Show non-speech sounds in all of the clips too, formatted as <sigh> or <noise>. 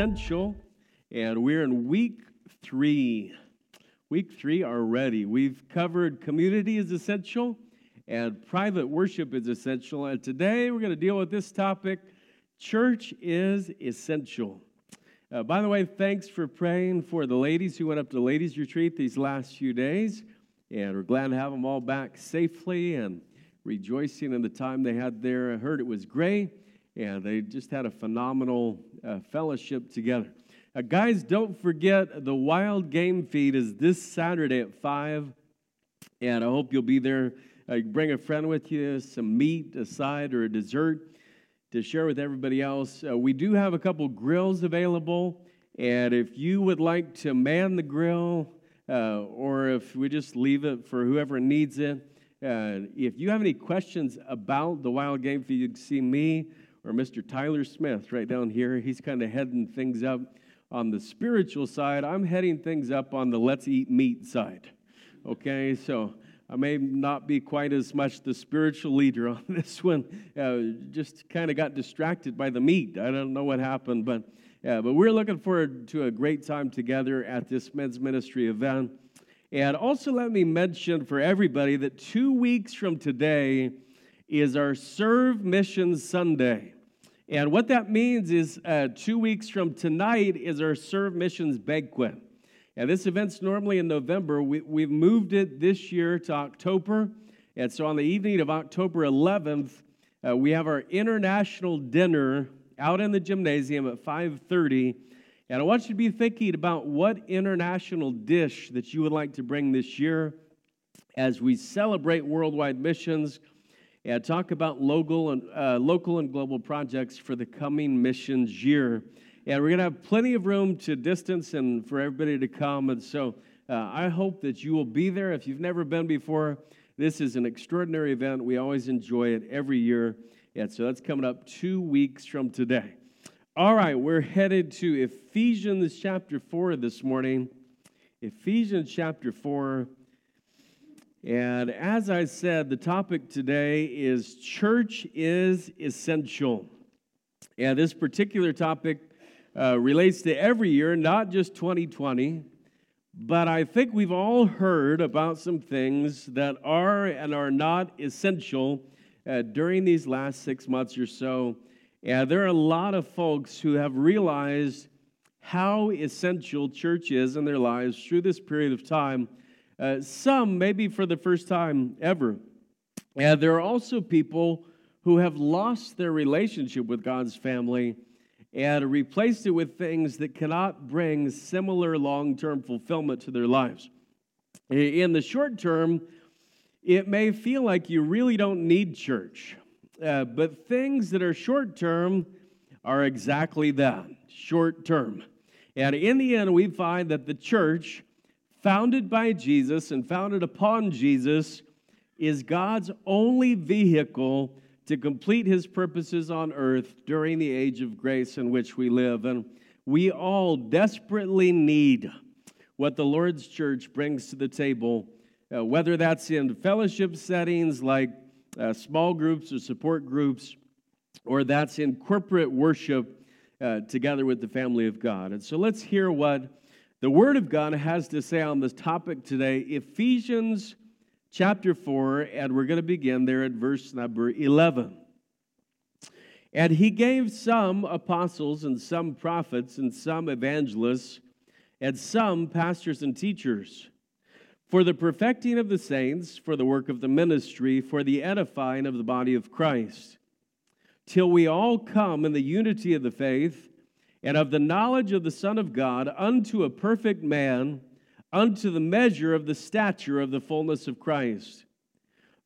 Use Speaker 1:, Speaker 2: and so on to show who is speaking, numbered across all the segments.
Speaker 1: Essential, and we're in week three. Week three already. We've covered community is essential and private worship is essential. And today we're going to deal with this topic church is essential. Uh, by the way, thanks for praying for the ladies who went up to ladies' retreat these last few days. And we're glad to have them all back safely and rejoicing in the time they had there. I heard it was great, and they just had a phenomenal uh, fellowship together. Uh, guys, don't forget the Wild Game Feed is this Saturday at 5, and I hope you'll be there. Uh, bring a friend with you, some meat, a side, or a dessert to share with everybody else. Uh, we do have a couple grills available, and if you would like to man the grill, uh, or if we just leave it for whoever needs it, uh, if you have any questions about the wild game feed, you can see me or Mr. Tyler Smith right down here. He's kind of heading things up on the spiritual side. I'm heading things up on the let's eat meat side. Okay, so I may not be quite as much the spiritual leader <laughs> on this one. Uh, just kind of got distracted by the meat. I don't know what happened, but yeah, but we're looking forward to a great time together at this men's ministry event. And also, let me mention for everybody that two weeks from today is our Serve Mission Sunday. And what that means is uh, two weeks from tonight is our Serve Missions Banquet. And this event's normally in November. We, we've moved it this year to October. And so on the evening of October 11th, uh, we have our international dinner out in the gymnasium at 5:30. And I want you to be thinking about what international dish that you would like to bring this year as we celebrate worldwide missions and talk about local and, uh, local and global projects for the coming missions year. And we're going to have plenty of room to distance and for everybody to come. And so uh, I hope that you will be there. If you've never been before, this is an extraordinary event. We always enjoy it every year. And so that's coming up two weeks from today. All right, we're headed to Ephesians chapter 4 this morning. Ephesians chapter 4. And as I said, the topic today is church is essential. And this particular topic uh, relates to every year, not just 2020. But I think we've all heard about some things that are and are not essential uh, during these last six months or so. And there are a lot of folks who have realized how essential church is in their lives through this period of time. Uh, some, maybe for the first time ever. And there are also people who have lost their relationship with God's family and replaced it with things that cannot bring similar long term fulfillment to their lives. In the short term, it may feel like you really don't need church, uh, but things that are short term are exactly that short term. And in the end, we find that the church, founded by Jesus and founded upon Jesus, is God's only vehicle to complete his purposes on earth during the age of grace in which we live. And we all desperately need what the Lord's church brings to the table, uh, whether that's in fellowship settings like uh, small groups or support groups, or that's in corporate worship uh, together with the family of God. And so let's hear what the Word of God has to say on this topic today Ephesians chapter 4, and we're going to begin there at verse number 11. And he gave some apostles, and some prophets, and some evangelists, and some pastors and teachers for the perfecting of the saints, for the work of the ministry, for the edifying of the body of Christ, till we all come in the unity of the faith and of the knowledge of the Son of God unto a perfect man unto the measure of the stature of the fullness of Christ,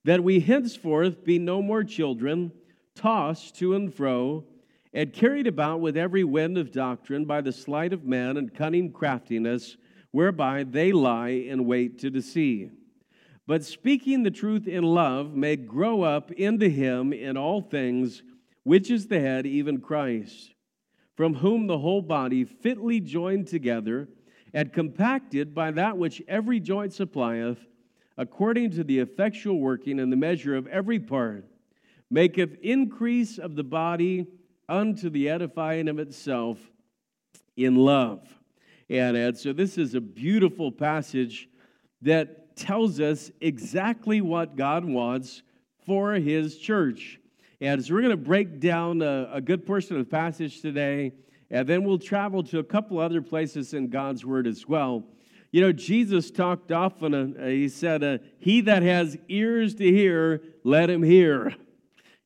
Speaker 1: that we henceforth be no more children, tossed to and fro, and carried about with every wind of doctrine by the sleight of men and cunning craftiness, whereby they lie in wait to deceive. But speaking the truth in love may grow up into him in all things, which is the head, even Christ, from whom the whole body fitly joined together and compacted by that which every joint supplieth, according to the effectual working and the measure of every part, maketh increase of the body unto the edifying of itself in love. And, and so this is a beautiful passage that tells us exactly what God wants for his church. And so we're going to break down a, a, good portion of the passage today, and then we'll travel to a couple other places in God's word as well. You know, Jesus talked often, uh, he said, uh, He that has ears to hear, let him hear.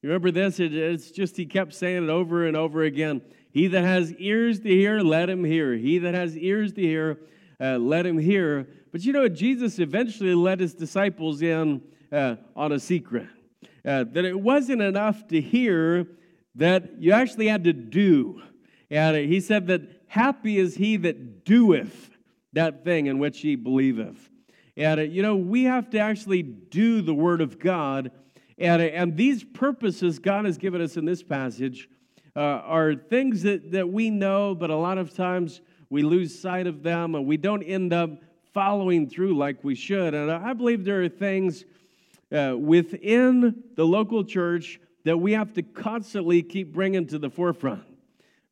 Speaker 1: You remember this? It, it's just, he kept saying it over and over again. He that has ears to hear, let him hear. He that has ears to hear, uh, let him hear. But you know, Jesus eventually let his disciples in uh, on a secret. Uh, that it wasn't enough to hear, that you actually had to do. And he said that happy is he that doeth that thing in which he believeth. And, uh, you know, we have to actually do the Word of God. And, uh, and these purposes God has given us in this passage uh, are things that, that we know, but a lot of times we lose sight of them and we don't end up following through like we should. And I believe there are things uh, within the local church that we have to constantly keep bringing to the forefront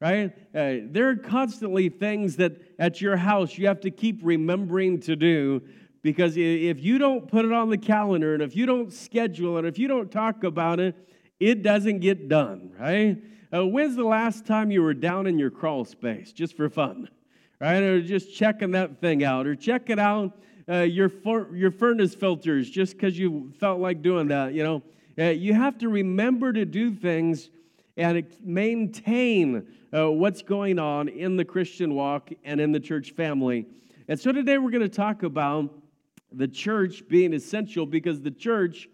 Speaker 1: right? Uh, there are constantly things that at your house you have to keep remembering to do because if you don't put it on the calendar and if you don't schedule it, and if you don't talk about it, it doesn't get done, right? Uh, when's the last time you were down in your crawl space just for fun, right? Or just checking that thing out, or checking out uh, your for, your furnace filters just because you felt like doing that. You know, uh, you have to remember to do things and maintain uh, what's going on in the Christian walk and in the church family. And so today we're going to talk about the church being essential because the church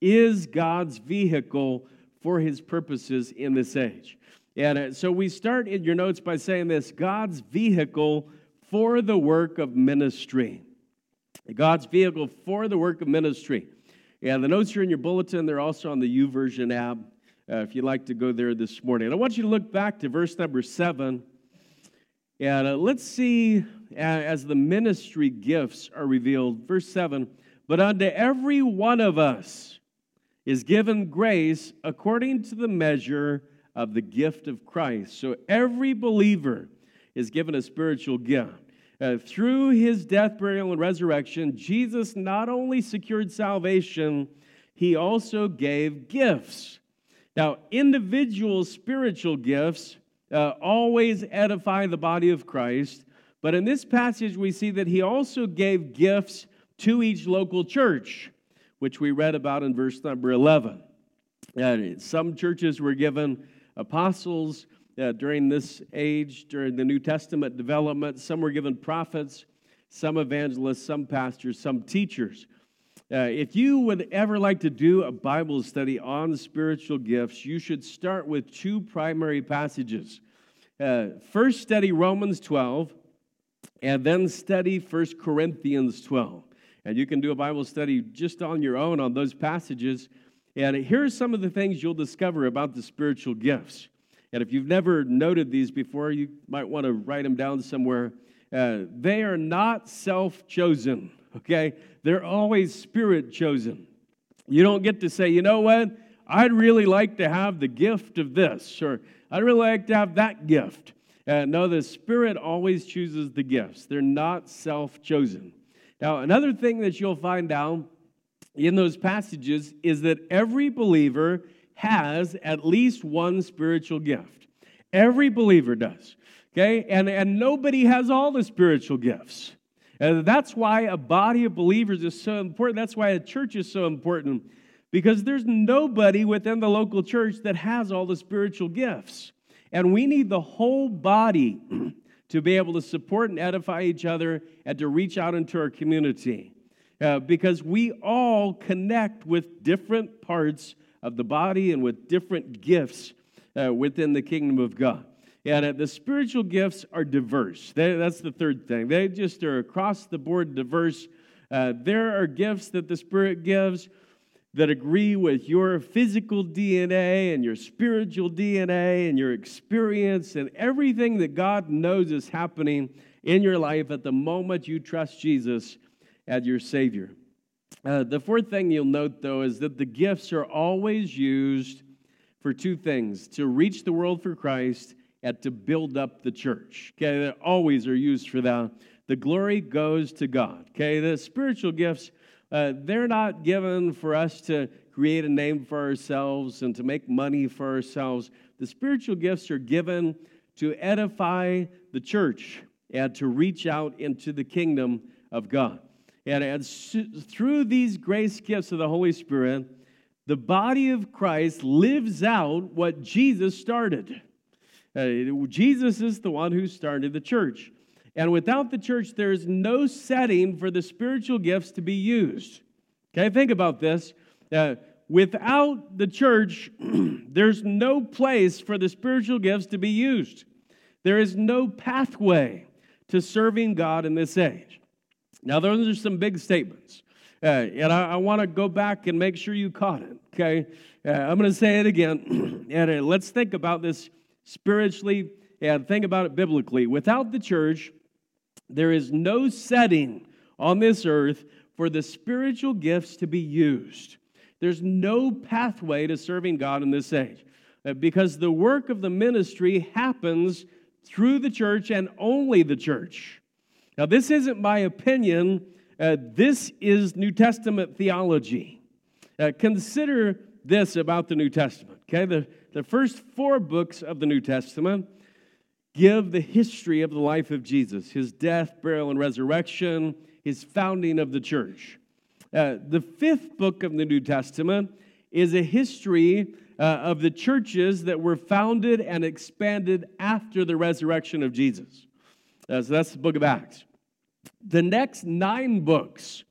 Speaker 1: is God's vehicle for his purposes in this age. And uh, so we start in your notes by saying this God's vehicle for the work of ministry. God's vehicle for the work of ministry. Yeah, the notes are in your bulletin, they're also on the YouVersion app uh, if you'd like to go there this morning. I want you to look back to verse number seven. And uh, let's see uh, as the ministry gifts are revealed. Verse 7 But unto every one of us is given grace according to the measure of the gift of Christ. So every believer is given a spiritual gift. Uh, through his death, burial, and resurrection, Jesus not only secured salvation, he also gave gifts. Now, individual spiritual gifts uh, always edify the body of Christ, but in this passage we see that he also gave gifts to each local church, which we read about in verse number 11. Uh, some churches were given apostles uh, during this age, during the New Testament development. Some were given prophets, some evangelists, some pastors, some teachers. Uh, if you would ever like to do a Bible study on spiritual gifts, you should start with two primary passages. Uh, first, study Romans 12, and then study 1 Corinthians 12. And you can do a Bible study just on your own on those passages. And here's some of the things you'll discover about the spiritual gifts. And if you've never noted these before, you might want to write them down somewhere. Uh, they are not self chosen okay? They're always spirit chosen. You don't get to say, you know what? I'd really like to have the gift of this, or I'd really like to have that gift. Uh, no, the Spirit always chooses the gifts, they're not self chosen. Now, another thing that you'll find out in those passages is that every believer has at least one spiritual gift. Every believer does. Okay? And, and nobody has all the spiritual gifts. And that's why a body of believers is so important. That's why a church is so important, because there's nobody within the local church that has all the spiritual gifts. And we need the whole body <clears throat> to be able to support and edify each other and to reach out into our community. Uh, because we all connect with different parts of the body and with different gifts uh, within the kingdom of God. And the spiritual gifts are diverse. They, that's the third thing. They just are across the board diverse. Uh, there are gifts that the Spirit gives that agree with your physical DNA and your spiritual DNA and your experience and everything that God knows is happening in your life at the moment you trust Jesus as your Savior. Uh, the fourth thing you'll note, though, is that the gifts are always used for two things to reach the world for Christ and to build up the church. Okay, they always are used for that. The glory goes to God. Okay, the spiritual gifts, uh, they're not given for us to create a name for ourselves and to make money for ourselves. The spiritual gifts are given to edify the church and to reach out into the kingdom of God. And, through these grace gifts of the Holy Spirit, the body of Christ lives out what Jesus started. Uh, Jesus is the one who started the church. And without the church, there is no setting for the spiritual gifts to be used. Okay, think about this. Uh, without the church, <clears throat> there's no place for the spiritual gifts to be used. There is no pathway to serving God in this age. Now, those are some big statements. Uh, and I, I want to go back and make sure you caught it, okay? Uh, I'm going to say it again. <clears throat> and uh, let's think about this spiritually and think about it biblically. Without the church, there is no setting on this earth for the spiritual gifts to be used. There's no pathway to serving God in this age uh, because the work of the ministry happens through the church and only the church. Now, this isn't my opinion, uh, this is New Testament theology. Uh, consider this about the New Testament, okay? The, the first four books of the New Testament give the history of the life of Jesus his death, burial, and resurrection, his founding of the church. Uh, the fifth book of the New Testament is a history uh, of the churches that were founded and expanded after the resurrection of Jesus. Uh, so that's the book of Acts. The next nine books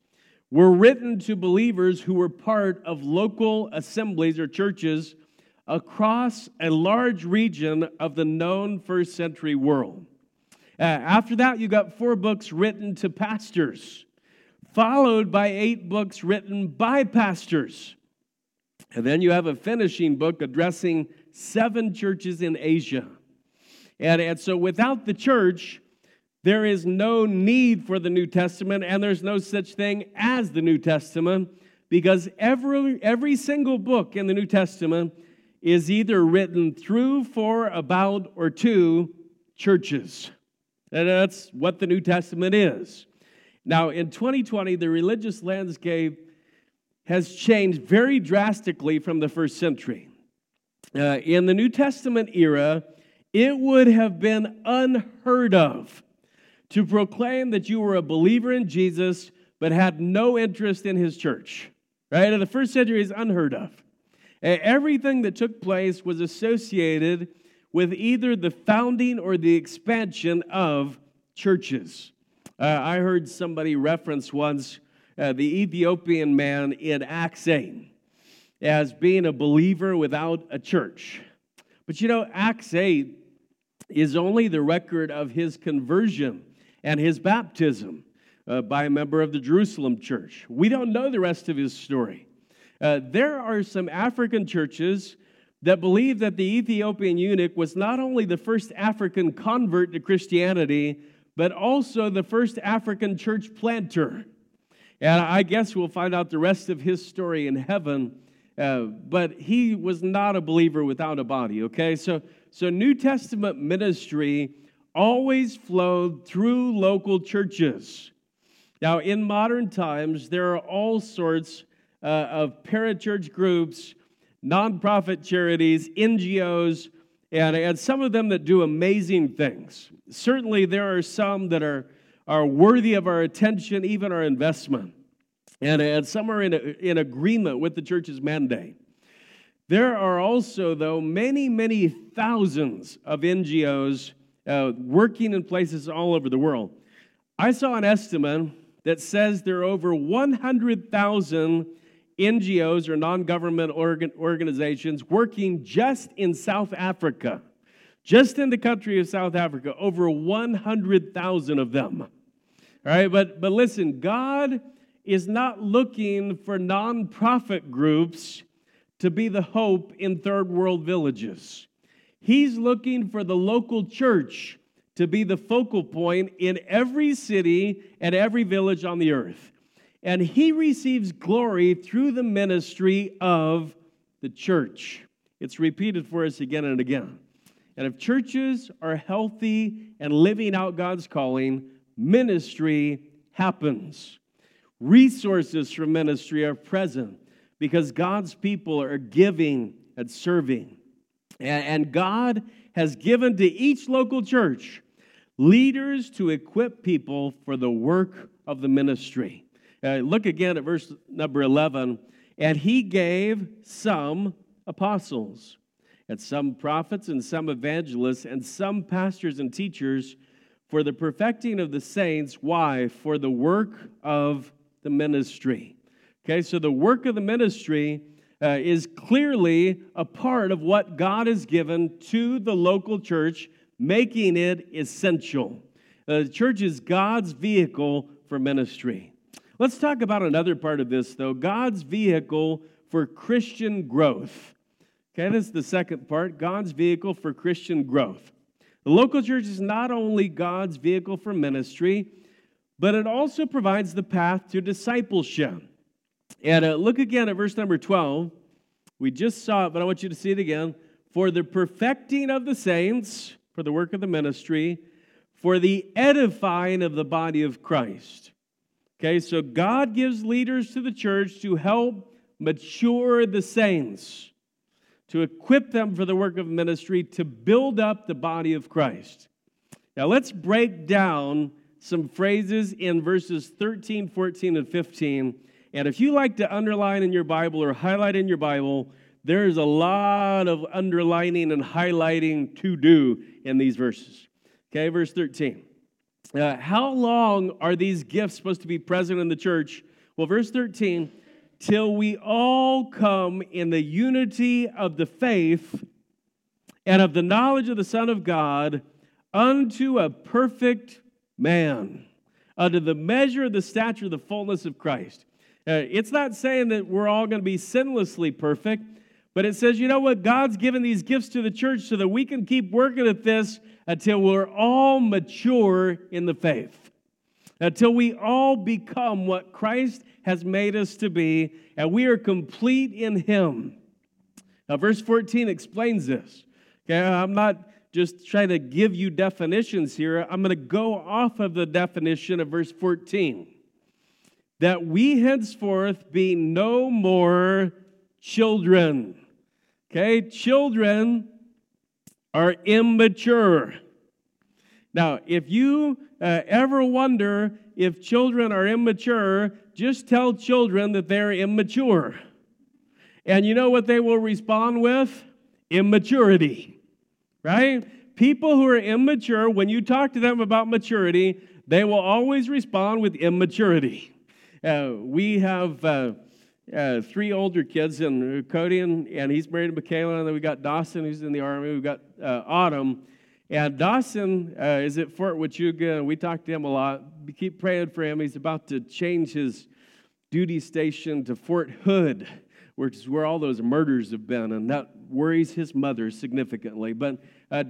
Speaker 1: were written to believers who were part of local assemblies or churches across a large region of the known first century world. Uh, after that, you got four books written to pastors, followed by eight books written by pastors. And then you have a finishing book addressing seven churches in Asia. And, and so without the church, there is no need for the New Testament, and there's no such thing as the New Testament, because every, every single book in the New Testament is either written through, for, about, or to churches. And that's what the New Testament is. Now, in 2020, the religious landscape has changed very drastically from the first century. Uh, in the New Testament era, it would have been unheard of to proclaim that you were a believer in Jesus but had no interest in his church. Right? In the first century is unheard of. Everything that took place was associated with either the founding or the expansion of churches. Uh, I heard somebody reference once uh, the Ethiopian man in Acts 8 as being a believer without a church. But you know, Acts 8 is only the record of his conversion and his baptism uh, by a member of the Jerusalem church. We don't know the rest of his story. Uh, there are some African churches that believe that the Ethiopian eunuch was not only the first African convert to Christianity, but also the first African church planter. And I guess we'll find out the rest of his story in heaven. Uh, but he was not a believer without a body, okay? So, so New Testament ministry always flowed through local churches. Now, in modern times, there are all sorts uh, of parachurch groups, nonprofit charities, NGOs, and, and some of them that do amazing things. Certainly, there are some that are are worthy of our attention, even our investment. And, and some are in, a, in agreement with the church's mandate. There are also, though, many, many thousands of NGOs uh, working in places all over the world. I saw an estimate that says there are over 100,000 NGOs or non government organ- organizations working just in South Africa. Just in the country of South Africa, over 100,000 of them. All right, but, but listen, God is not looking for nonprofit groups to be the hope in third world villages. He's looking for the local church to be the focal point in every city and every village on the earth. And he receives glory through the ministry of the church. It's repeated for us again and again. And if churches are healthy and living out God's calling, ministry happens. Resources for ministry are present because God's people are giving and serving. And God has given to each local church leaders to equip people for the work of the ministry. Uh, look again at verse number 11. And he gave some apostles, and some prophets, and some evangelists, and some pastors and teachers for the perfecting of the saints. Why? For the work of the ministry. Okay, so the work of the ministry uh, is clearly a part of what God has given to the local church, making it essential. Uh, the church is God's vehicle for ministry. Let's talk about another part of this, though God's vehicle for Christian growth. Okay, this is the second part God's vehicle for Christian growth. The local church is not only God's vehicle for ministry, but it also provides the path to discipleship. And uh, look again at verse number 12. We just saw it, but I want you to see it again. For the perfecting of the saints, for the work of the ministry, for the edifying of the body of Christ. Okay, so God gives leaders to the church to help mature the saints, to equip them for the work of ministry, to build up the body of Christ. Now let's break down some phrases in verses 13, 14, and 15 and if you like to underline in your Bible or highlight in your Bible, there's a lot of underlining and highlighting to do in these verses. Okay, verse 13. Uh, how long are these gifts supposed to be present in the church? Well, verse 13, till we all come in the unity of the faith and of the knowledge of the Son of God unto a perfect man, unto the measure of the stature of the fullness of Christ. Uh, it's not saying that we're all going to be sinlessly perfect, but it says, you know what? God's given these gifts to the church so that we can keep working at this until we're all mature in the faith, until we all become what Christ has made us to be, and we are complete in Him. Now, verse 14 explains this. Okay, I'm not just trying to give you definitions here. I'm going to go off of the definition of verse 14 that we henceforth be no more children. Okay, children are immature. Now, if you uh, ever wonder if children are immature, just tell children that they're immature. And you know what they will respond with? Immaturity, right? People who are immature, when you talk to them about maturity, they will always respond with immaturity. Uh, we have uh, uh, three older kids, and Cody, and, and, he's married to Michaela, and then we got Dawson, who's in the Army. We've got uh, Autumn. And Dawson uh, is at Fort Huachuca. We talk to him a lot. We keep praying for him. He's about to change his duty station to Fort Hood, which is where all those murders have been, and that worries his mother significantly. But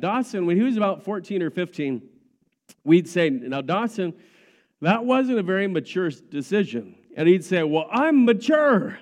Speaker 1: Dawson, when he was about 14 or 15, we'd say, Now, Dawson, that wasn't a very mature decision. And he'd say, Well, I'm mature.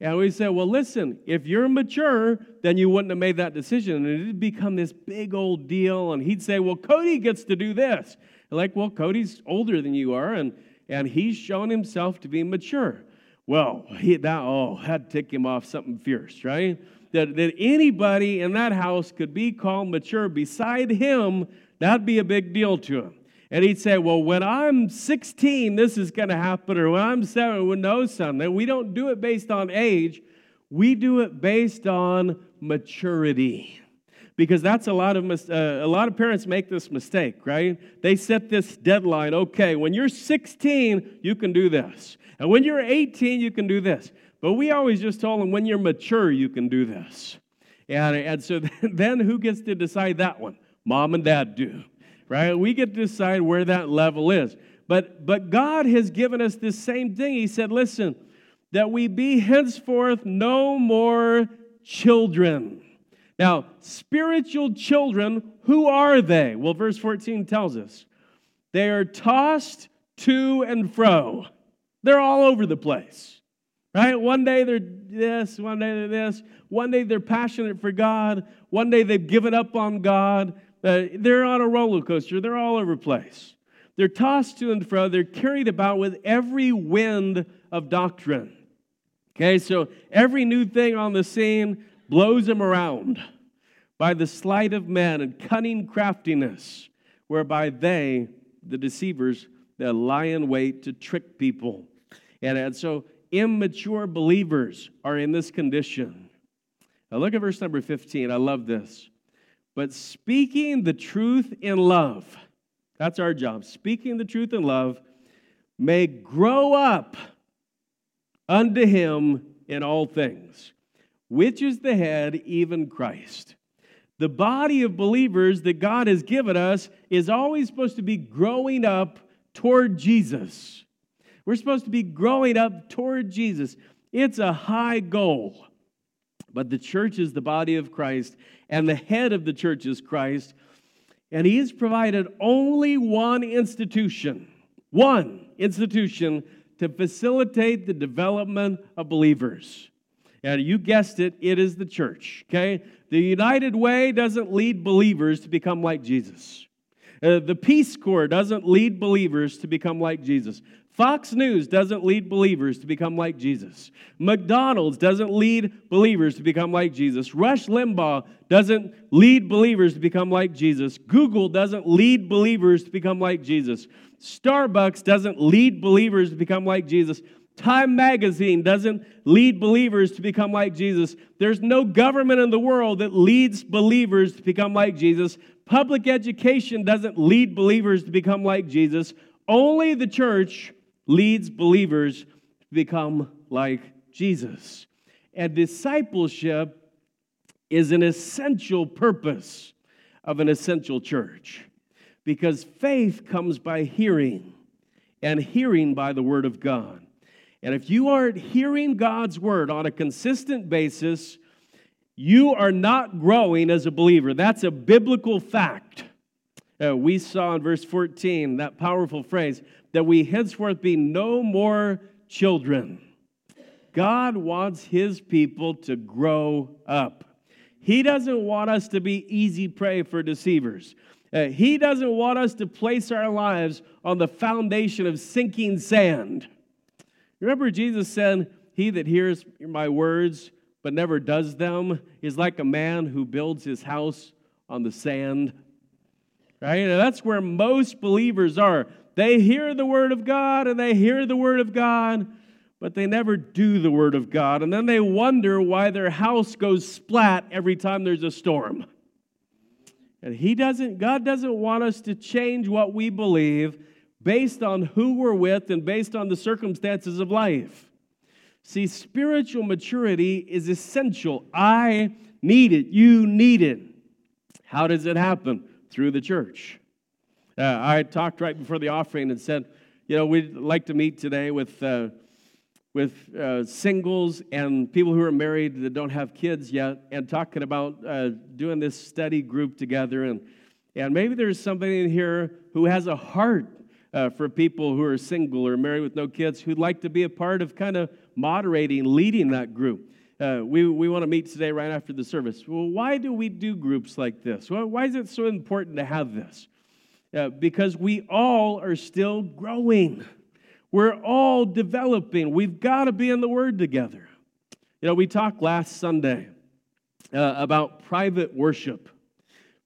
Speaker 1: And we said, Well, listen, if you're mature, then you wouldn't have made that decision. And it'd become this big old deal. And he'd say, Well, Cody gets to do this. And like, well, Cody's older than you are, and, and he's shown himself to be mature. Well, he, that, oh, had to tick him off something fierce, right? That, that anybody in that house could be called mature beside him, that'd be a big deal to him. And he'd say, Well, when I'm 16, this is going to happen, or when I'm seven, we know something. We don't do it based on age, we do it based on maturity. Because that's a lot of uh, a lot of parents make this mistake, right? They set this deadline. Okay, when you're 16, you can do this, and when you're 18, you can do this. But we always just told them when you're mature, you can do this. And, and so <laughs> then who gets to decide that one? Mom and dad do right? We get to decide where that level is. But, but God has given us this same thing. He said, listen, that we be henceforth no more children. Now, spiritual children, who are they? Well, verse 14 tells us they are tossed to and fro, they're all over the place. Right? One day they're this, one day they're this, one day they're passionate for God, one day they've given up on God. Uh, they're on a roller coaster, they're all over place. They're tossed to and fro, they're carried about with every wind of doctrine. Okay, so every new thing on the scene blows them around by the sleight of men and cunning craftiness, whereby they, the deceivers, they lie in wait to trick people. And, and so immature believers are in this condition. Now look at verse number 15. I love this. But speaking the truth in love, that's our job. Speaking the truth in love may grow up unto him in all things, which is the head, even Christ. The body of believers that God has given us is always supposed to be growing up toward Jesus. We're supposed to be growing up toward Jesus. It's a high goal. But the church is the body of Christ, and the head of the church is Christ. And he has provided only one institution, one institution to facilitate the development of believers. And you guessed it, it is the church, okay? The United Way doesn't lead believers to become like Jesus. Uh, the Peace Corps doesn't lead believers to become like Jesus. Fox News doesn't lead believers to become like Jesus. McDonald's doesn't lead believers to become like Jesus. Rush Limbaugh doesn't lead believers to become like Jesus. Google doesn't lead believers to become like Jesus. Starbucks doesn't lead believers to become like Jesus. Time magazine doesn't lead believers to become like Jesus. There's no government in the world that leads believers to become like Jesus. Public education doesn't lead believers to become like Jesus. Only the church leads believers to become like Jesus. And discipleship is an essential purpose of an essential church because faith comes by hearing, and hearing by the Word of God. And if you aren't hearing God's Word on a consistent basis, you are not growing as a believer. That's a biblical fact. Uh, we saw in verse 14 that powerful phrase that we henceforth be no more children. God wants his people to grow up. He doesn't want us to be easy prey for deceivers. Uh, he doesn't want us to place our lives on the foundation of sinking sand. Remember, Jesus said, He that hears my words but never does them is like a man who builds his house on the sand. Right? That's where most believers are. They hear the word of God and they hear the word of God, but they never do the word of God. And then they wonder why their house goes splat every time there's a storm. And he doesn't God doesn't want us to change what we believe based on who we're with and based on the circumstances of life. See, spiritual maturity is essential. I need it. You need it. How does it happen? Through the church. Uh, I talked right before the offering and said, you know, we'd like to meet today with, uh, with uh, singles and people who are married that don't have kids yet, and talking about uh, doing this study group together. And, and maybe there's somebody in here who has a heart uh, for people who are single or married with no kids who'd like to be a part of kind of moderating, leading that group. Uh, we, we want to meet today right after the service. Well, why do we do groups like this? Well, why is it so important to have this? Uh, because we all are still growing. We're all developing. We've got to be in the Word together. You know, we talked last Sunday uh, about private worship,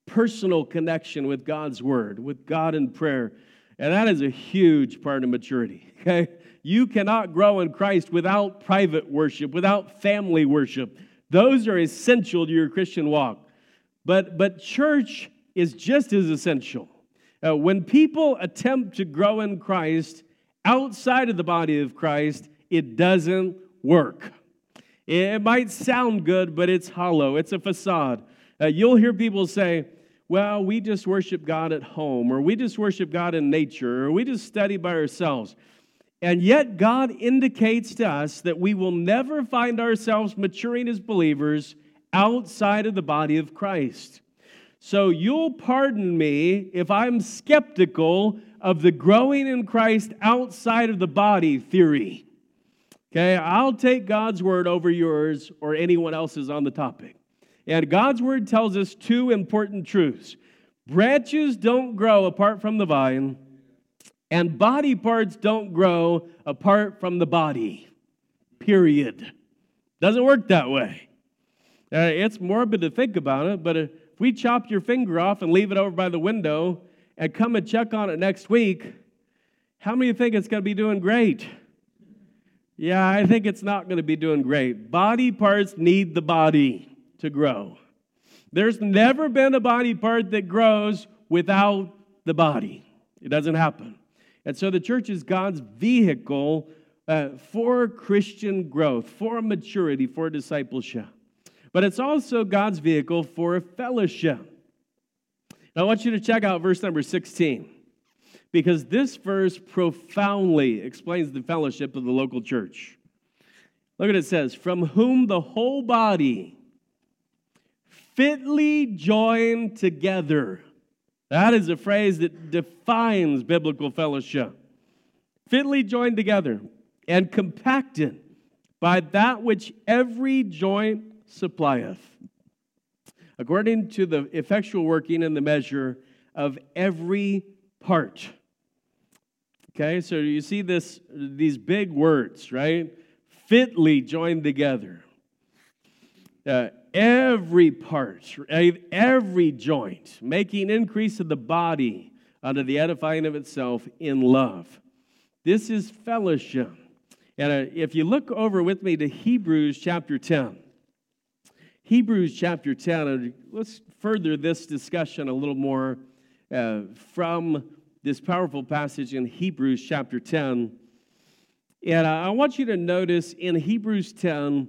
Speaker 1: personal connection with God's Word, with God in prayer. And that is a huge part of maturity, <laughs> okay? You cannot grow in Christ without private worship, without family worship. Those are essential to your Christian walk. But, but church is just as essential. Uh, when people attempt to grow in Christ outside of the body of Christ, it doesn't work. It might sound good, but it's hollow, it's a facade. Uh, you'll hear people say, well, we just worship God at home, or we just worship God in nature, or we just study by ourselves. And yet, God indicates to us that we will never find ourselves maturing as believers outside of the body of Christ. So you'll pardon me if I'm skeptical of the growing in Christ outside of the body theory. Okay, I'll take God's word over yours or anyone else's on the topic. And God's word tells us two important truths branches don't grow apart from the vine, and body parts don't grow apart from the body. Period. Doesn't work that way. Uh, it's morbid to think about it, but if we chop your finger off and leave it over by the window and come and check on it next week, how many think it's going to be doing great? Yeah, I think it's not going to be doing great. Body parts need the body to grow. There's never been a body part that grows without the body. It doesn't happen. And so the church is God's vehicle uh, for Christian growth, for maturity, for discipleship. But it's also God's vehicle for a fellowship. I want you to check out verse number 16 because this verse profoundly explains the fellowship of the local church. Look at it says, From whom the whole body fitly joined together. That is a phrase that defines biblical fellowship. Fitly joined together and compacted by that which every joint supplieth, according to the effectual working and the measure of every part. Okay, so you see this these big words, right? Fitly joined together. Uh, every part, every joint, making increase of the body unto the edifying of itself in love. This is fellowship. And uh, if you look over with me to Hebrews chapter 10, Hebrews chapter 10, uh, let's further this discussion a little more uh, from this powerful passage in Hebrews chapter 10. And I want you to notice in Hebrews 10,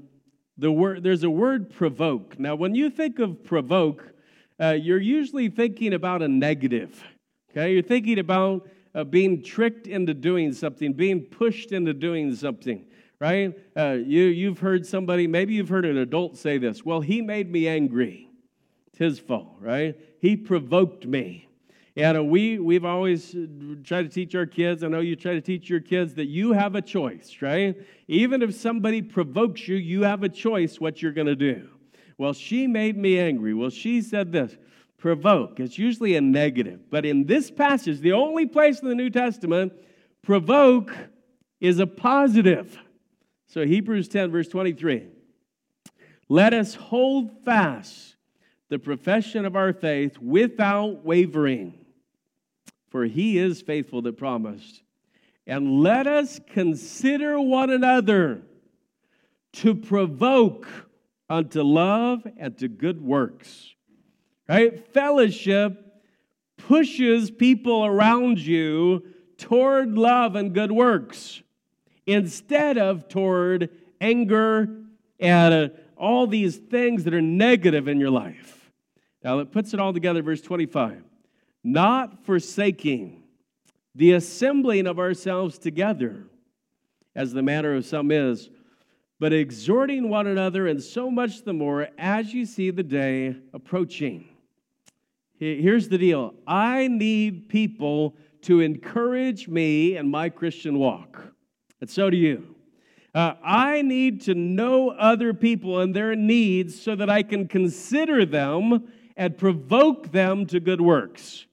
Speaker 1: the word, there's a word provoke. Now, when you think of provoke, uh, you're usually thinking about a negative. Okay, you're thinking about uh, being tricked into doing something, being pushed into doing something, right? Uh, you, you've heard somebody, maybe you've heard an adult say this well, he made me angry. It's his fault, right? He provoked me. And uh, we, we've always uh, tried to teach our kids, I know you try to teach your kids, that you have a choice, right? Even if somebody provokes you, you have a choice what you're going to do. Well, she made me angry. Well, she said this provoke. It's usually a negative. But in this passage, the only place in the New Testament, provoke is a positive. So Hebrews 10, verse 23. Let us hold fast the profession of our faith without wavering for he is faithful that promised. And let us consider one another to provoke unto love and to good works. Right? Fellowship pushes people around you toward love and good works instead of toward anger and uh, all these things that are negative in your life. Now, it puts it all together, verse 25 not forsaking the assembling of ourselves together, as the manner of some is, but exhorting one another, and so much the more as you see the day approaching. Here's the deal I need people to encourage me in my Christian walk, and so do you. Uh, I need to know other people and their needs so that I can consider them and provoke them to good works.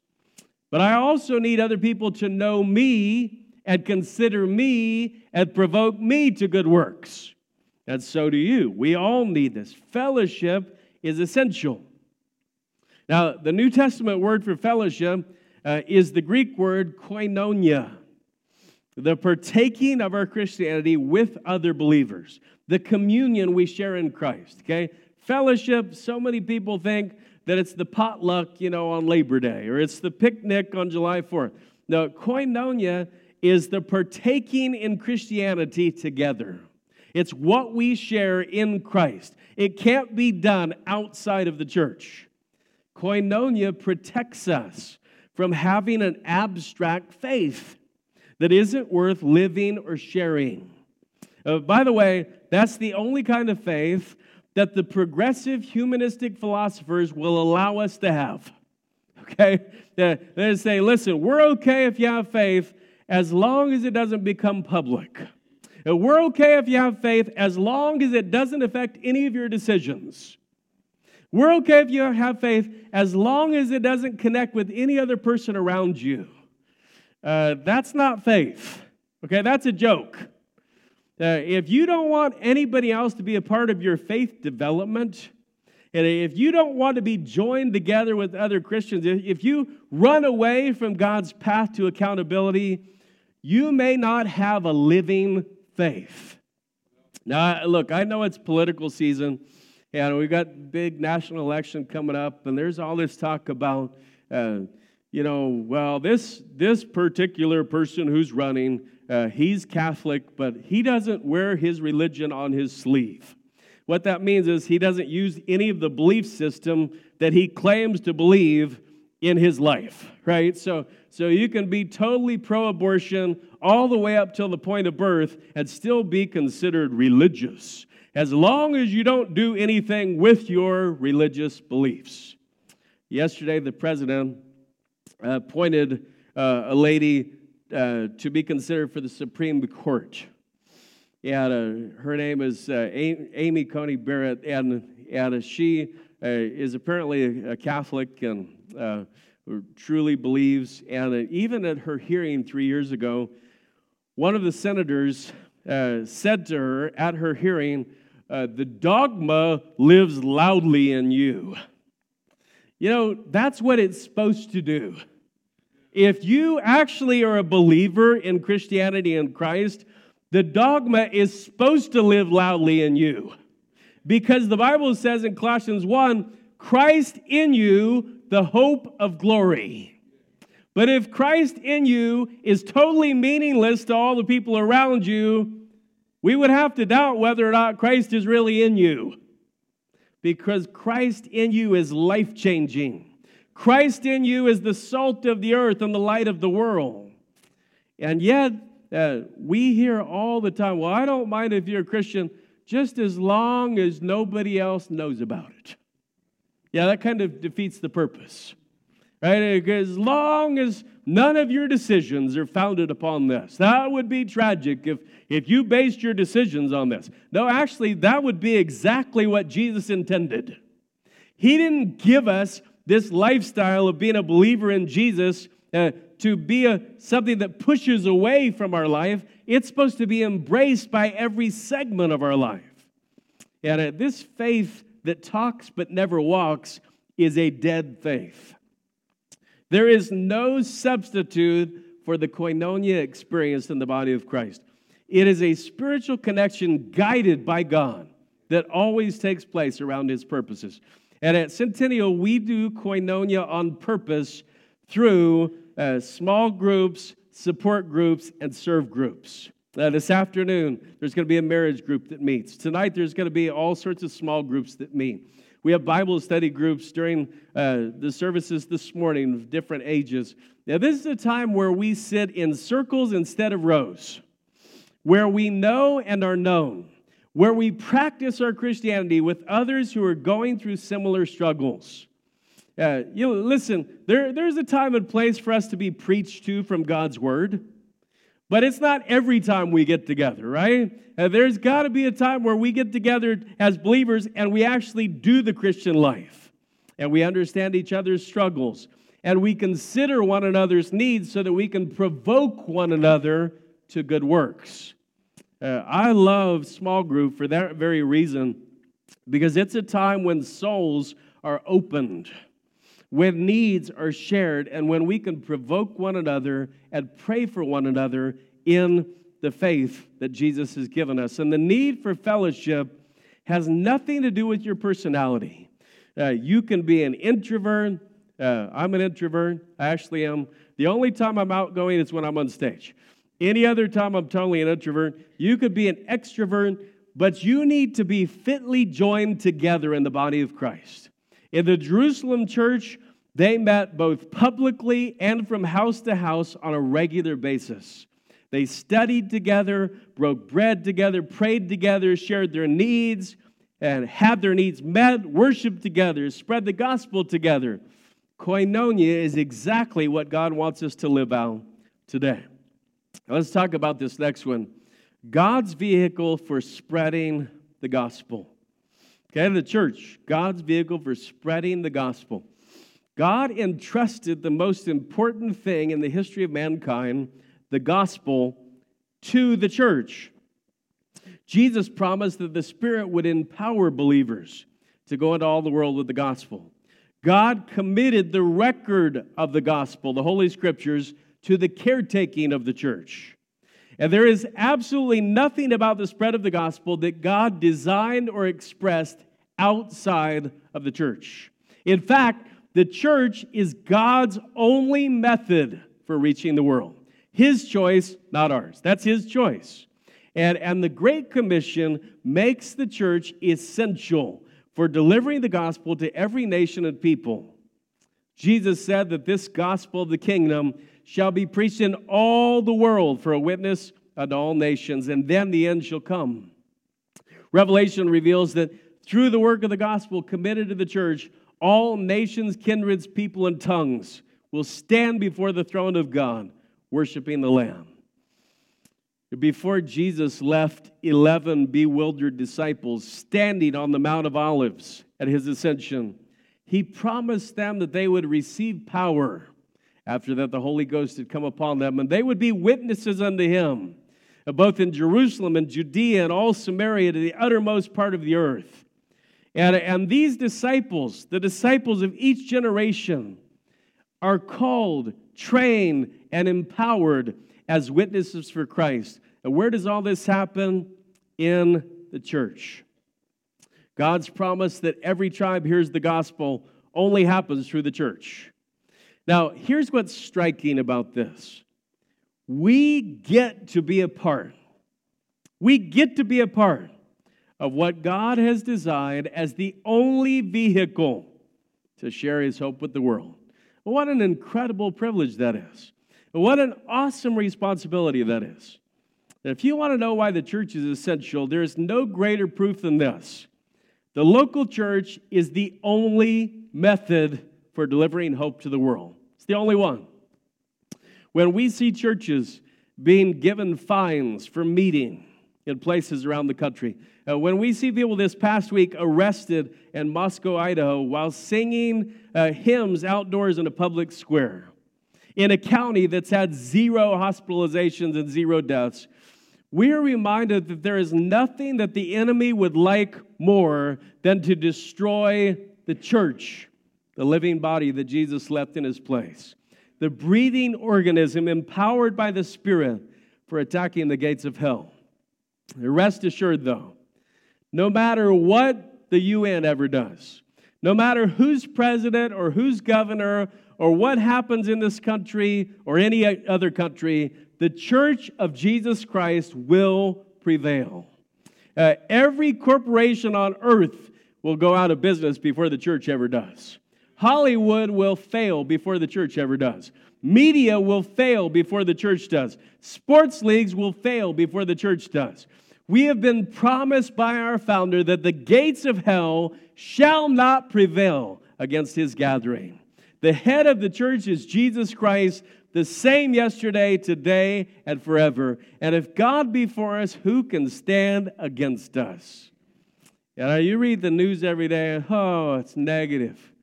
Speaker 1: But I also need other people to know me and consider me and provoke me to good works. And so do you. We all need this. Fellowship is essential. Now, the New Testament word for fellowship uh, is the Greek word koinonia, the partaking of our Christianity with other believers, the communion we share in Christ. Okay? Fellowship, so many people think that it's the potluck, you know, on Labor Day or it's the picnic on July 4th. No, koinonia is the partaking in Christianity together. It's what we share in Christ. It can't be done outside of the church. Koinonia protects us from having an abstract faith that isn't worth living or sharing. Uh, by the way, that's the only kind of faith that the progressive humanistic philosophers will allow us to have. <laughs> Okay? They say, listen, we're okay if you have faith as long as it doesn't become public. Uh, We're okay if you have faith as long as it doesn't affect any of your decisions. We're okay if you have faith as long as it doesn't connect with any other person around you. Uh, that's not faith. Okay, that's a joke. Uh, if you don't want anybody else to be a part of your faith development, and if you don't want to be joined together with other Christians, if you run away from God's path to accountability, you may not have a living faith. Now, look, I know it's political season, and we've got big national election coming up, and there's all this talk about, uh, you know, well, this this particular person who's running, uh, he's Catholic, but he doesn't wear his religion on his sleeve. What that means is he doesn't use any of the belief system that he claims to believe in his life, right? So, so you can be totally pro abortion all the way up till the point of birth and still be considered religious, as long as you don't do anything with your religious beliefs. Yesterday, the president uh, appointed uh, a lady uh, to be considered for the Supreme Court. And uh, her name is uh, Amy Coney Barrett, and, and she uh, is apparently a Catholic and uh, truly believes. And uh, even at her hearing three years ago, one of the senators uh, said to her at her hearing, The dogma lives loudly in you. You know, that's what it's supposed to do. If you actually are a believer in Christianity and Christ, the dogma is supposed to live loudly in you. Because the Bible says in Colossians 1 Christ in you, the hope of glory. But if Christ in you is totally meaningless to all the people around you, we would have to doubt whether or not Christ is really in you. Because Christ in you is life changing. Christ in you is the salt of the earth and the light of the world. And yet, uh, we hear all the time, well, I don't mind if you're a Christian just as long as nobody else knows about it. Yeah, that kind of defeats the purpose. Right? As long as none of your decisions are founded upon this. That would be tragic if, if you based your decisions on this. No, actually, that would be exactly what Jesus intended. He didn't give us this lifestyle of being a believer in Jesus uh, to be a, something that pushes away from our life. It's supposed to be embraced by every segment of our life. And uh, this faith that talks but never walks is a dead faith. There is no substitute for the koinonia experience in the body of Christ. It is a spiritual connection guided by God that always takes place around his purposes. And at Centennial, we do koinonia on purpose through uh, small groups, support groups, and serve groups. Uh, this afternoon, there's going to be a marriage group that meets. Tonight, there's going to be all sorts of small groups that meet. We have Bible study groups during uh, the services this morning of different ages. Now, this is a time where we sit in circles instead of rows, where we know and are known, where we practice our Christianity with others who are going through similar struggles. Uh, you know, listen, there, there's a time and place for us to be preached to from God's word, but it's not every time we get together, right? Uh, there's got to be a time where we get together as believers and we actually do the Christian life, and we understand each other's struggles, and we consider one another's needs so that we can provoke one another to good works. Uh, I love small group for that very reason, because it's a time when souls are opened when needs are shared and when we can provoke one another and pray for one another in the faith that Jesus has given us. And the need for fellowship has nothing to do with your personality. Uh, you can be an introvert. Uh, I'm an introvert. I actually am. The only time I'm outgoing is when I'm on stage. Any other time, I'm totally an introvert. You could be an extrovert, but you need to be fitly joined together in the body of Christ. In the Jerusalem church, they met both publicly and from house to house on a regular basis. They studied together, broke bread together, prayed together, shared their needs, and had their needs met, worshiped together, spread the gospel together. Koinonia is exactly what God wants us to live out today. Let's talk about this next one God's vehicle for spreading the gospel. Okay, the church, God's vehicle for spreading the gospel. God entrusted the most important thing in the history of mankind, the gospel, to the church. Jesus promised that the Spirit would empower believers to go into all the world with the gospel. God committed the record of the gospel, the Holy Scriptures, to the caretaking of the church. And there is absolutely nothing about the spread of the gospel that God designed or expressed outside of the church. In fact, the church is God's only method for reaching the world. His choice, not ours. That's His choice. And, and the Great Commission makes the church essential for delivering the gospel to every nation and people. Jesus said that this gospel of the kingdom shall be preached in all the world for a witness unto all nations, and then the end shall come. Revelation reveals that through the work of the gospel committed to the church, all nations, kindreds, people, and tongues will stand before the throne of God, worshiping the Lamb. Before Jesus left 11 bewildered disciples standing on the Mount of Olives at his ascension, he promised them that they would receive power after that the Holy Ghost had come upon them, and they would be witnesses unto him, uh, both in Jerusalem and Judea and all Samaria to the uttermost part of the earth. And, and these disciples, the disciples of each generation, are called, trained, and empowered as witnesses for Christ. And where does all this happen? In the church. God's promise that every tribe hears the gospel only happens through the church. Now, here's what's striking about this we get to be a part. We get to be a part of what God has designed as the only vehicle to share his hope with the world. What an incredible privilege that is. What an awesome responsibility that is. And if you want to know why the church is essential, there is no greater proof than this. The local church is the only method for delivering hope to the world. It's the only one. When we see churches being given fines for meeting in places around the country, uh, when we see people this past week arrested in Moscow, Idaho, while singing uh, hymns outdoors in a public square, in a county that's had zero hospitalizations and zero deaths, we are reminded that there is nothing that the enemy would like more than to destroy the church, the living body that Jesus left in his place, the breathing organism empowered by the Spirit for attacking the gates of hell. Rest assured, though, no matter what the UN ever does, no matter who's president or who's governor or what happens in this country or any other country, the church of Jesus Christ will prevail. Uh, every corporation on earth will go out of business before the church ever does. Hollywood will fail before the church ever does. Media will fail before the church does. Sports leagues will fail before the church does. We have been promised by our founder that the gates of hell shall not prevail against his gathering. The head of the church is Jesus Christ, the same yesterday, today, and forever. And if God be for us, who can stand against us? Yeah, you read the news every day, oh, it's negative,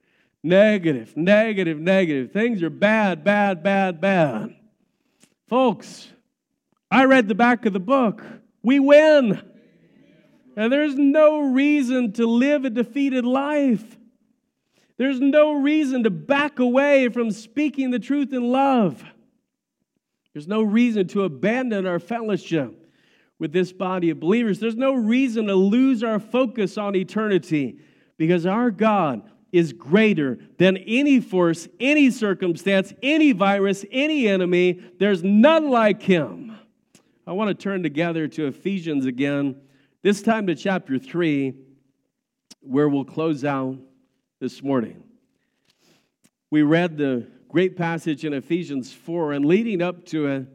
Speaker 1: negative, negative, negative. Things are bad, bad, bad, bad. Folks, I read the back of the book. We win. And there's no reason to live a defeated life. There's no reason to back away from speaking the truth in love. There's no reason to abandon our fellowship with this body of believers. There's no reason to lose our focus on eternity because our God is greater than any force, any circumstance, any virus, any enemy. There's none like him. I want to turn together to Ephesians again, this time to chapter 3, where we'll close out this morning. We read the great passage in Ephesians 4, and leading up to it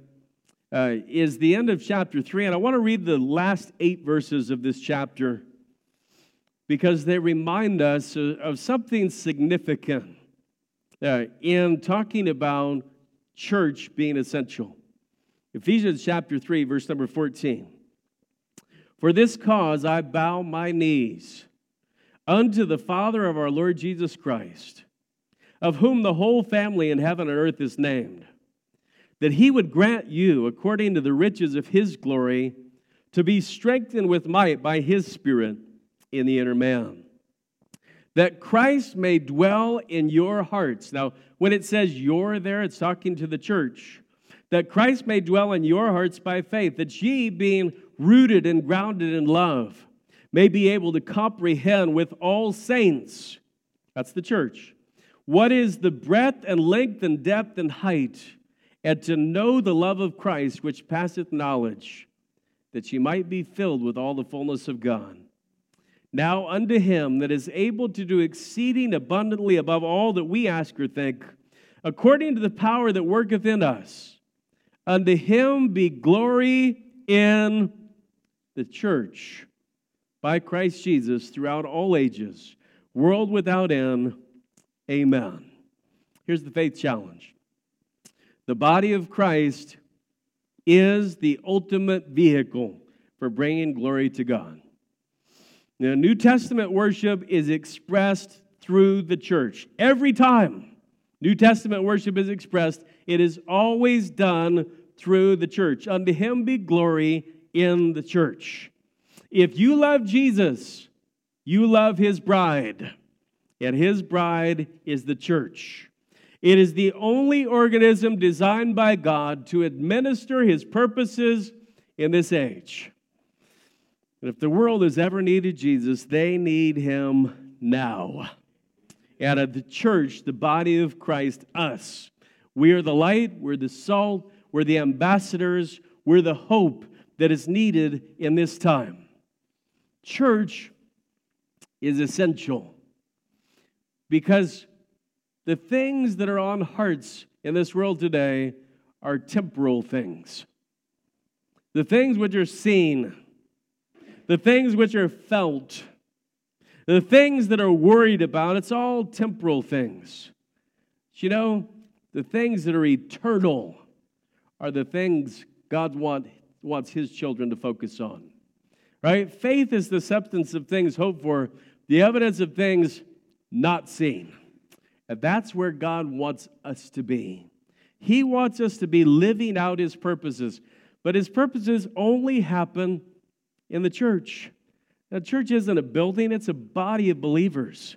Speaker 1: uh, is the end of chapter 3. And I want to read the last eight verses of this chapter because they remind us of something significant uh, in talking about church being essential. Ephesians chapter 3, verse number 14. For this cause I bow my knees unto the Father of our Lord Jesus Christ, of whom the whole family in heaven and earth is named, that he would grant you, according to the riches of his glory, to be strengthened with might by his Spirit in the inner man, that Christ may dwell in your hearts. Now, when it says you're there, it's talking to the church. That Christ may dwell in your hearts by faith, that ye, being rooted and grounded in love, may be able to comprehend with all saints, that's the church, what is the breadth and length and depth and height, and to know the love of Christ which passeth knowledge, that ye might be filled with all the fullness of God. Now unto him that is able to do exceeding abundantly above all that we ask or think, according to the power that worketh in us, unto him be glory in the church by Christ Jesus throughout all ages, world without end. Amen. Here's the faith challenge the body of Christ is the ultimate vehicle for bringing glory to God. Now, New Testament worship is expressed through the church. Every time New Testament worship is expressed, it is always done through the church. Unto him be glory in the church. If you love Jesus, you love his bride, and his bride is the church. It is the only organism designed by God to administer his purposes in this age. If the world has ever needed Jesus, they need him now. And at the church, the body of Christ, us, we are the light, we're the salt, we're the ambassadors, we're the hope that is needed in this time. Church is essential because the things that are on hearts in this world today are temporal things. The things which are seen, the things which are felt, the things that are worried about, it's all temporal things. You know, the things that are eternal are the things God want, wants his children to focus on. Right? Faith is the substance of things hoped for, the evidence of things not seen. And that's where God wants us to be. He wants us to be living out his purposes, but his purposes only happen in the church. Now, church isn't a building, it's a body of believers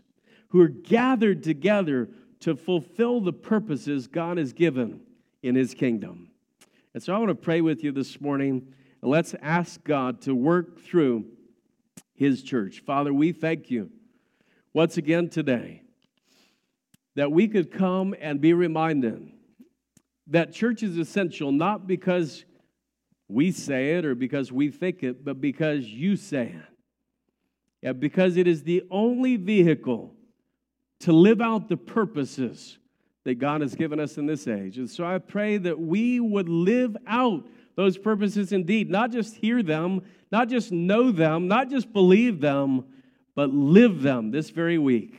Speaker 1: who are gathered together to fulfill the purposes God has given in his kingdom. And so I want to pray with you this morning, and let's ask God to work through His church. Father, we thank you once again today that we could come and be reminded that church is essential not because we say it or because we think it, but because you say it. Yeah, because it is the only vehicle to live out the purposes that God has given us in this age. And so I pray that we would live out those purposes indeed, not just hear them, not just know them, not just believe them, but live them this very week.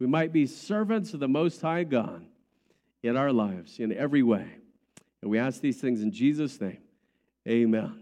Speaker 1: We might be servants of the Most High God in our lives in every way. And we ask these things in Jesus' name. Amen.